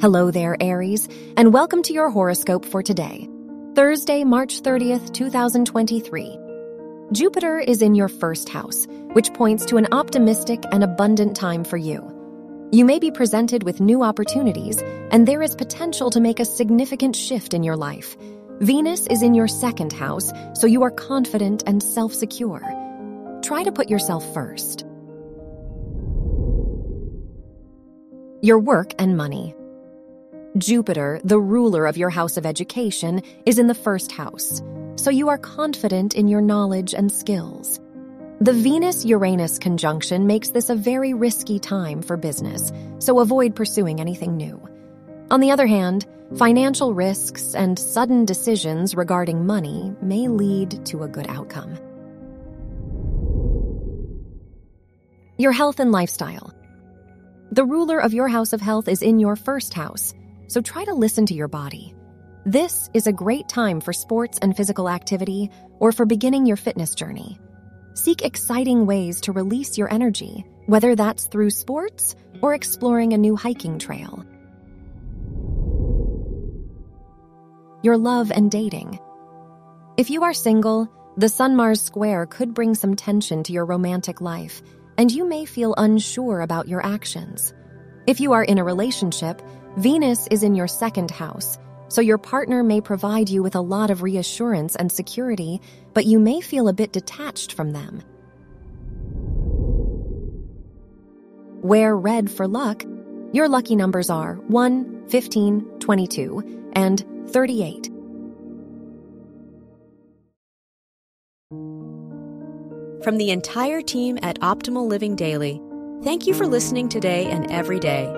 Hello there, Aries, and welcome to your horoscope for today, Thursday, March 30th, 2023. Jupiter is in your first house, which points to an optimistic and abundant time for you. You may be presented with new opportunities, and there is potential to make a significant shift in your life. Venus is in your second house, so you are confident and self secure. Try to put yourself first. Your work and money. Jupiter, the ruler of your house of education, is in the first house, so you are confident in your knowledge and skills. The Venus Uranus conjunction makes this a very risky time for business, so avoid pursuing anything new. On the other hand, financial risks and sudden decisions regarding money may lead to a good outcome. Your health and lifestyle. The ruler of your house of health is in your first house, so try to listen to your body. This is a great time for sports and physical activity or for beginning your fitness journey. Seek exciting ways to release your energy, whether that's through sports or exploring a new hiking trail. Your love and dating. If you are single, the Sun Mars square could bring some tension to your romantic life, and you may feel unsure about your actions. If you are in a relationship, Venus is in your second house, so your partner may provide you with a lot of reassurance and security, but you may feel a bit detached from them. Wear red for luck. Your lucky numbers are 1, 15, 22, and 38. From the entire team at Optimal Living Daily, thank you for listening today and every day